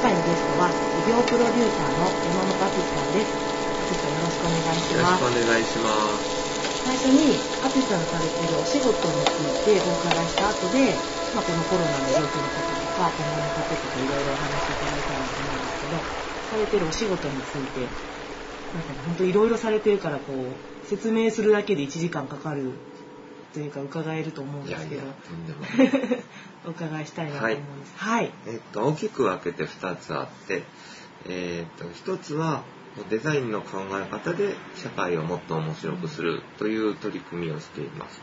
回のゲストは医療プロデューサーの山本敦さんです敦さんよろしくお願いしよろしますくお願いします。最初に淳さんがされているお仕事についてお伺いした後で、まあ、このコロナの状況のこととか今後のこととかいろいろお話しいただいたらと思うんですけどされてるお仕事についてなんか本当いろいろされてるからこう説明するだけで1時間かかるというか伺えると思うんですけど。お伺いしたいなと思うんです。はい、えっと、大きく分けて2つあって、えっと、1つは、デザインの考え方で社会をもっと面白くするという取り組みをしています。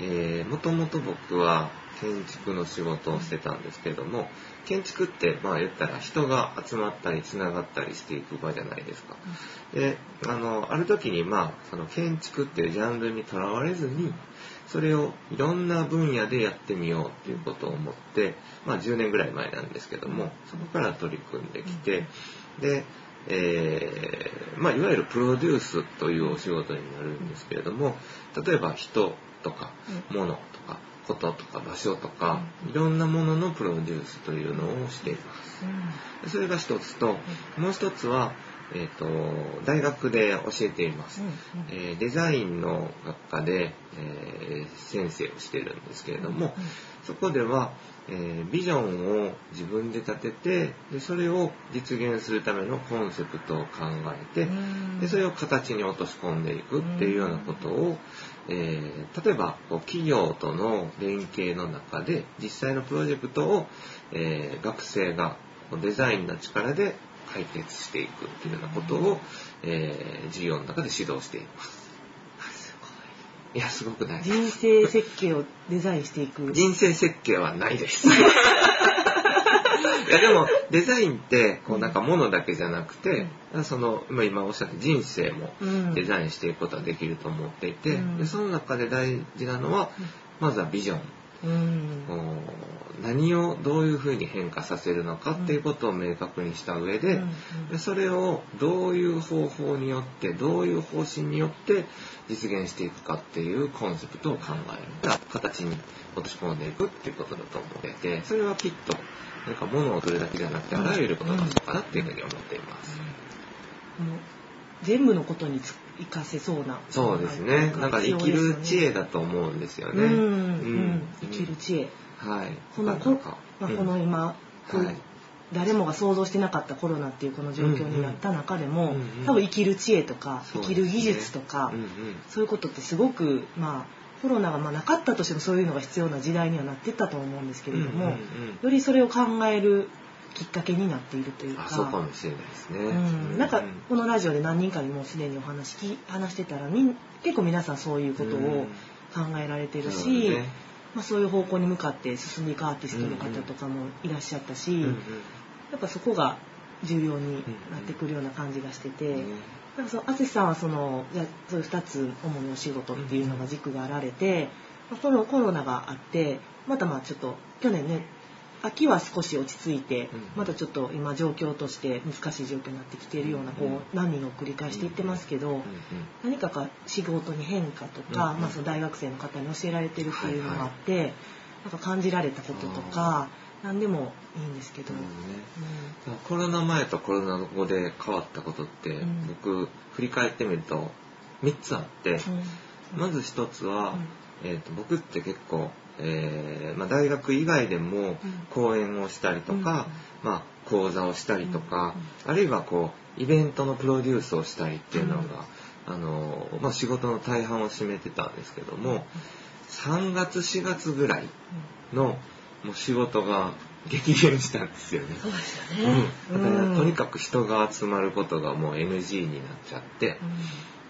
えー、もともと僕は建築の仕事をしてたんですけれども、建築って、まあ言ったら人が集まったり繋がったりしていく場じゃないですか。で、あの、ある時にまあ、その建築っていうジャンルにとらわれずに、それをいろんな分野でやってみようっていうことを思って、まあ10年ぐらい前なんですけども、そこから取り組んできて、で、えーまあいわゆるプロデュースというお仕事になるんですけれども、例えば人とか物とかこととか場所とか、いろんなもののプロデュースというのをしています。でそれが一つと、もう一つは、えっ、と、大学で教えています。えーデザインの学科で、えー先生をしてるんですけれども、そこでは、えービジョンを自分で立ててでそれを実現するためのコンセプトを考えてでそれを形に落とし込んでいくっていうようなことを、えー例えばこう企業との連携の中で実際のプロジェクトを、えー学生がデザインの力で解決していくっていうようなことを、えー授業の中で指導しています。いや、すごくない。人生設計をデザインしていく。人生設計はないです。いやでもデザインってこうなんか物だけじゃなくて、そのまあ今おっしゃった人生もうんデザインしていくことができると思っていて、うんでその中で大事なのはまずはビジョン。何をどういうふうに変化させるのかっていうことを明確にした上で,、でそれをどういう方法によってどういう方針によって実現していくかっていうコンセプトを考える。形に落とし込んでいくっていうことだと思っていてそれはきっとなんか物を取るだけじゃなくてあらゆることなのかなっていうふうに思っています。全部のことにつ活かせそうな。そうですね。なんか生きる知恵だと思うんですよね。うん、うん、生きる知恵。はい。このこまあ、うんこの今、はい誰もが想像してなかったコロナっていうこの状況になった中でも、多分生きる知恵とか、生きる技術とか、そういうことってすごくまあコロナがまあなかったとしてもそういうのが必要な時代にはなってったと思うんですけれども、よりそれを考えるきっかけになっているというか。あ、そうかもしれないですね。うん、なんかうこのラジオで何人かにもうすでにお話き話してたらみん結構皆さんそういうことを考えられてるし、そうね。まあ、そういう方向に向かって進んでいくアーティストの方とかもいらっしゃったし、うんうん。やっぱそこが重要になってくるような感じがしてて、なんかその淳さんはそのじゃあそういう2つ主にお仕事っていうのが軸があられて、まあこのコロナがあってまたまあちょっと去年ね秋は少し落ち着いて、うん。またちょっと今状況として難しい状況になってきているようなこう、うん。何人を繰り返していってますけど、何かか仕事に変化とか、うん。まあ、その大学生の方に教えられてるっていうのがあって、なんか感じられたこととか何でもいいんですけど、うんうんね。うん。コロナ前とコロナ後で変わったことって、うん。僕振り返ってみると3つあって、まず1つは、えー、と僕って結構、えーまあ、大学以外でも講演をしたりとか、まあ、講座をしたりとか、あるいはこうイベントのプロデュースをしたりっていうのが、あのまあ、仕事の大半を占めてたんですけども3月4月ぐらいのもう仕事が激減したんですよね。そうですうよね。ん、だからとにかく、く人が集まることがもう NG になっちゃって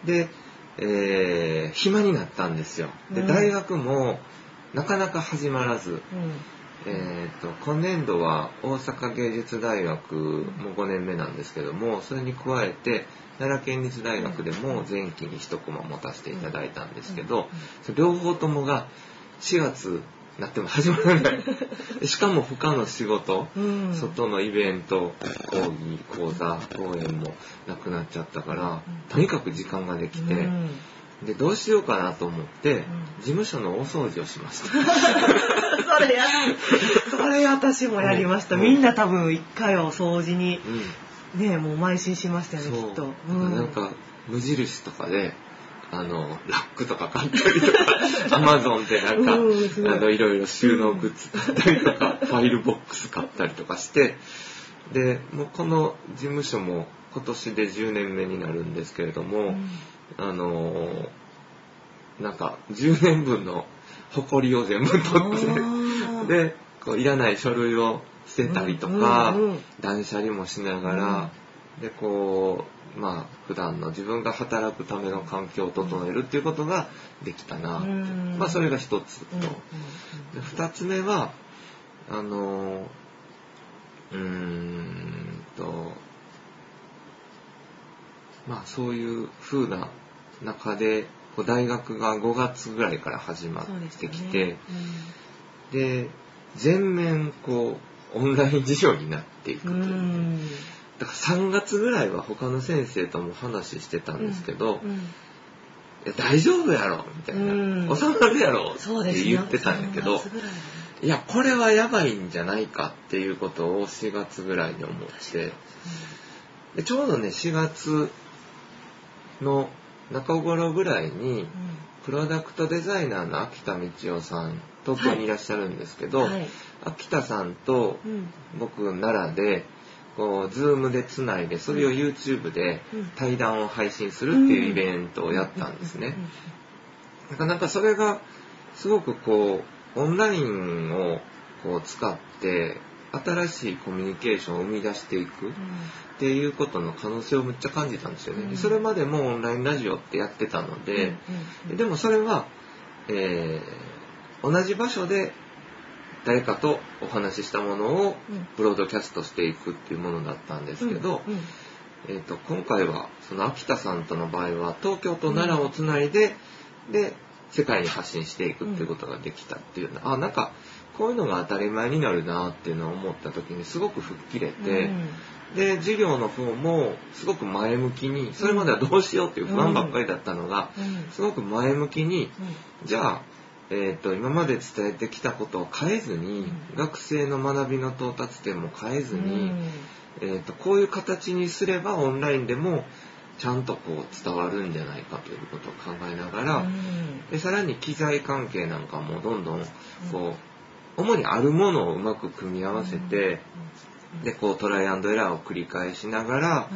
で、えー暇になったんですよ。でうん。大学もなかなか始まらず、うん。えー、と今年度は大阪芸術大学も5年目なんですけどもそれに加えて奈良県立大学でも前期に一コマ持たせていただいたんですけど、両方ともが4月になっても始まらない。で しかも他の仕事、うん。外のイベント講義講座講演もなくなっちゃったからとにかく時間ができて、うんで、どうしようかなと思って、ん事務所の大掃除をしました。それや、それ私もやりました。うんみんな多分一回はお掃除に、うん。ね、もう邁進しましたよね、きっと。なんか無印とかであのラックとか買ったりとか アマゾンでなんか、あのいろいろ収納グッズ買ったりとか、ファイルボックス買ったりとかしてでもうこの事務所も今年で10年目になるんですけれども、うんあのなんか10年分の埃を全部取あってー。でこういらない書類を捨てたりとか、断捨離もしながら、でこうまあ普段の自分が働くための環境を整えるっていうことができたなまあそれが一つと、で二つ目はあのうーんとまあそういう風な中でこう大学が5月ぐらいから始まってきて、で全面こうオンライン授業になっていくとういう、ん。だから3月ぐらいは他の先生とも話してたんですけど、大丈夫やろみたいな、うん。収まるやろって言ってたんやけど、3月ぐらいいやこれはやばいんじゃないかっていうことを4月ぐらいに思って。でちょうどね4月の中頃ぐらいにプロダクトデザイナーの秋田道夫さん東京にいらっしゃるんですけど、はい。秋田さんとうん。僕奈良でこうズームでつないでそれを YouTube でうん。対談を配信するっていうイベントをやったんですね。なかなかそれがすごくこうオンラインをこう使って新しいコミュニケーションを生み出していくっていうことの可能性をむっちゃ感じたんですよね。それまでもオンラインラジオってやってたので、うんうん。でもそれは、えー同じ場所で誰かとお話ししたものをうん。ブロードキャストしていくっていうものだったんですけど、うんうん。えー、と今回はその秋田さんとの場合は東京と奈良をつないで、で世界に発信していくっていうことができたっていうのあなんかこういうのが当たり前になるなっていうのを思った時にすごく吹っ切れて、で授業の方もすごく前向きにそれまではどうしようっていう不安ばっかりだったのが、うん。うんすごく前向きにうん。じゃあ、えー、と今まで伝えてきたことを変えずに、うん。学生の学びの到達点も変えずに、うん。えー、とこういう形にすればオンラインでもちゃんとこう伝わるんじゃないかということを考えながら、うん。でさらに機材関係なんかもどんどんこう主にあるものをうまく組み合わせて、でこうトライアンドエラーを繰り返しながら、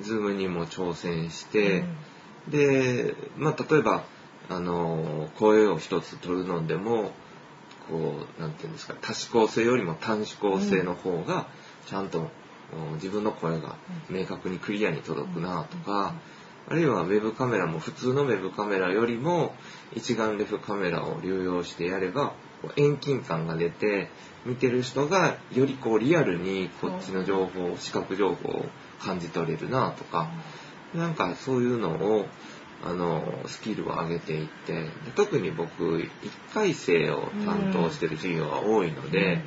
ズームにも挑戦して、で、まあ、例えばあの声を一つ取るのでもこうなんていうんですか多指向性よりも単指向性の方がちゃんと、お自分の声が明確にクリアに届くなとか、あるいはウェブカメラも普通のウェブカメラよりも一眼レフカメラを流用してやれば遠近感が出て見てる人がよりこうリアルにこっちの情報視覚情報を感じ取れるなとかなんかそういうのをあのスキルを上げていってで特に僕1回生を担当してる授業が多いので、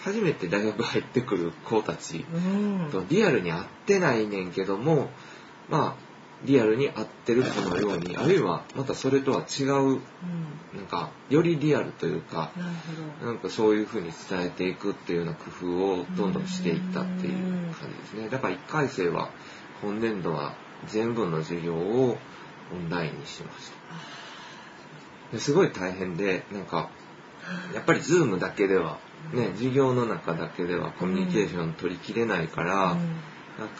初めて大学入ってくる子たちうん。とリアルに会ってないねんけどもまあリアルに会ってるかのようにあるいはまたそれとは違ううん。なんかよりリアルというかなんかそういう風に伝えていくっていうような工夫をどんどんしていったっていう感じですね。だから1回生は今年度は全部の授業をオンラインにしました。ですごい大変で、なんかやっぱりズームだけではね、授業の中だけではコミュニケーション取りきれないから、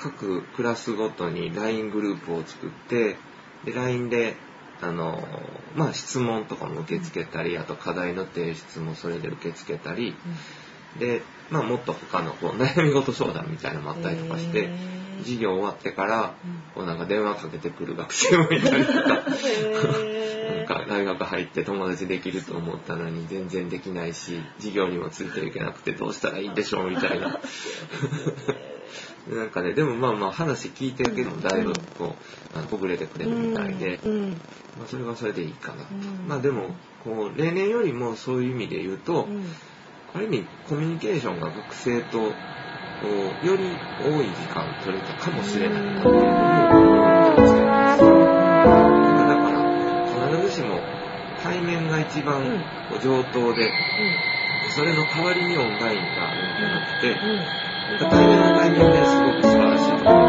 各クラスごとに LINE グループを作って、で LINE であのまあ質問とかも受け付けたり、あと課題の提出もそれで受け付けたり、で、まあもっと他のこう 悩み事相談みたいなのもあったりとかして、授業終わってから、こうなんか電話かけてくる学生もいたりとか、なんか大学入って友達できると思ったのに全然できないし、授業にもついていけなくてどうしたらいいんでしょうみたいな。なんかね、でもまあまあ話聞いてるけど、だいぶこう、あのほぐれてくれるみたいで、まあ、それはそれでいいかな。まあでも、こう、例年よりもそういう意味で言うと、ある意味コミュニケーションが学生と、より多い時間取れたかもしれない。なっていうふうに思ってます。だから、必ずしも対面が一番上等で、それの代わりにオンラインがあるんじゃなくて、太远了，太远了，是不？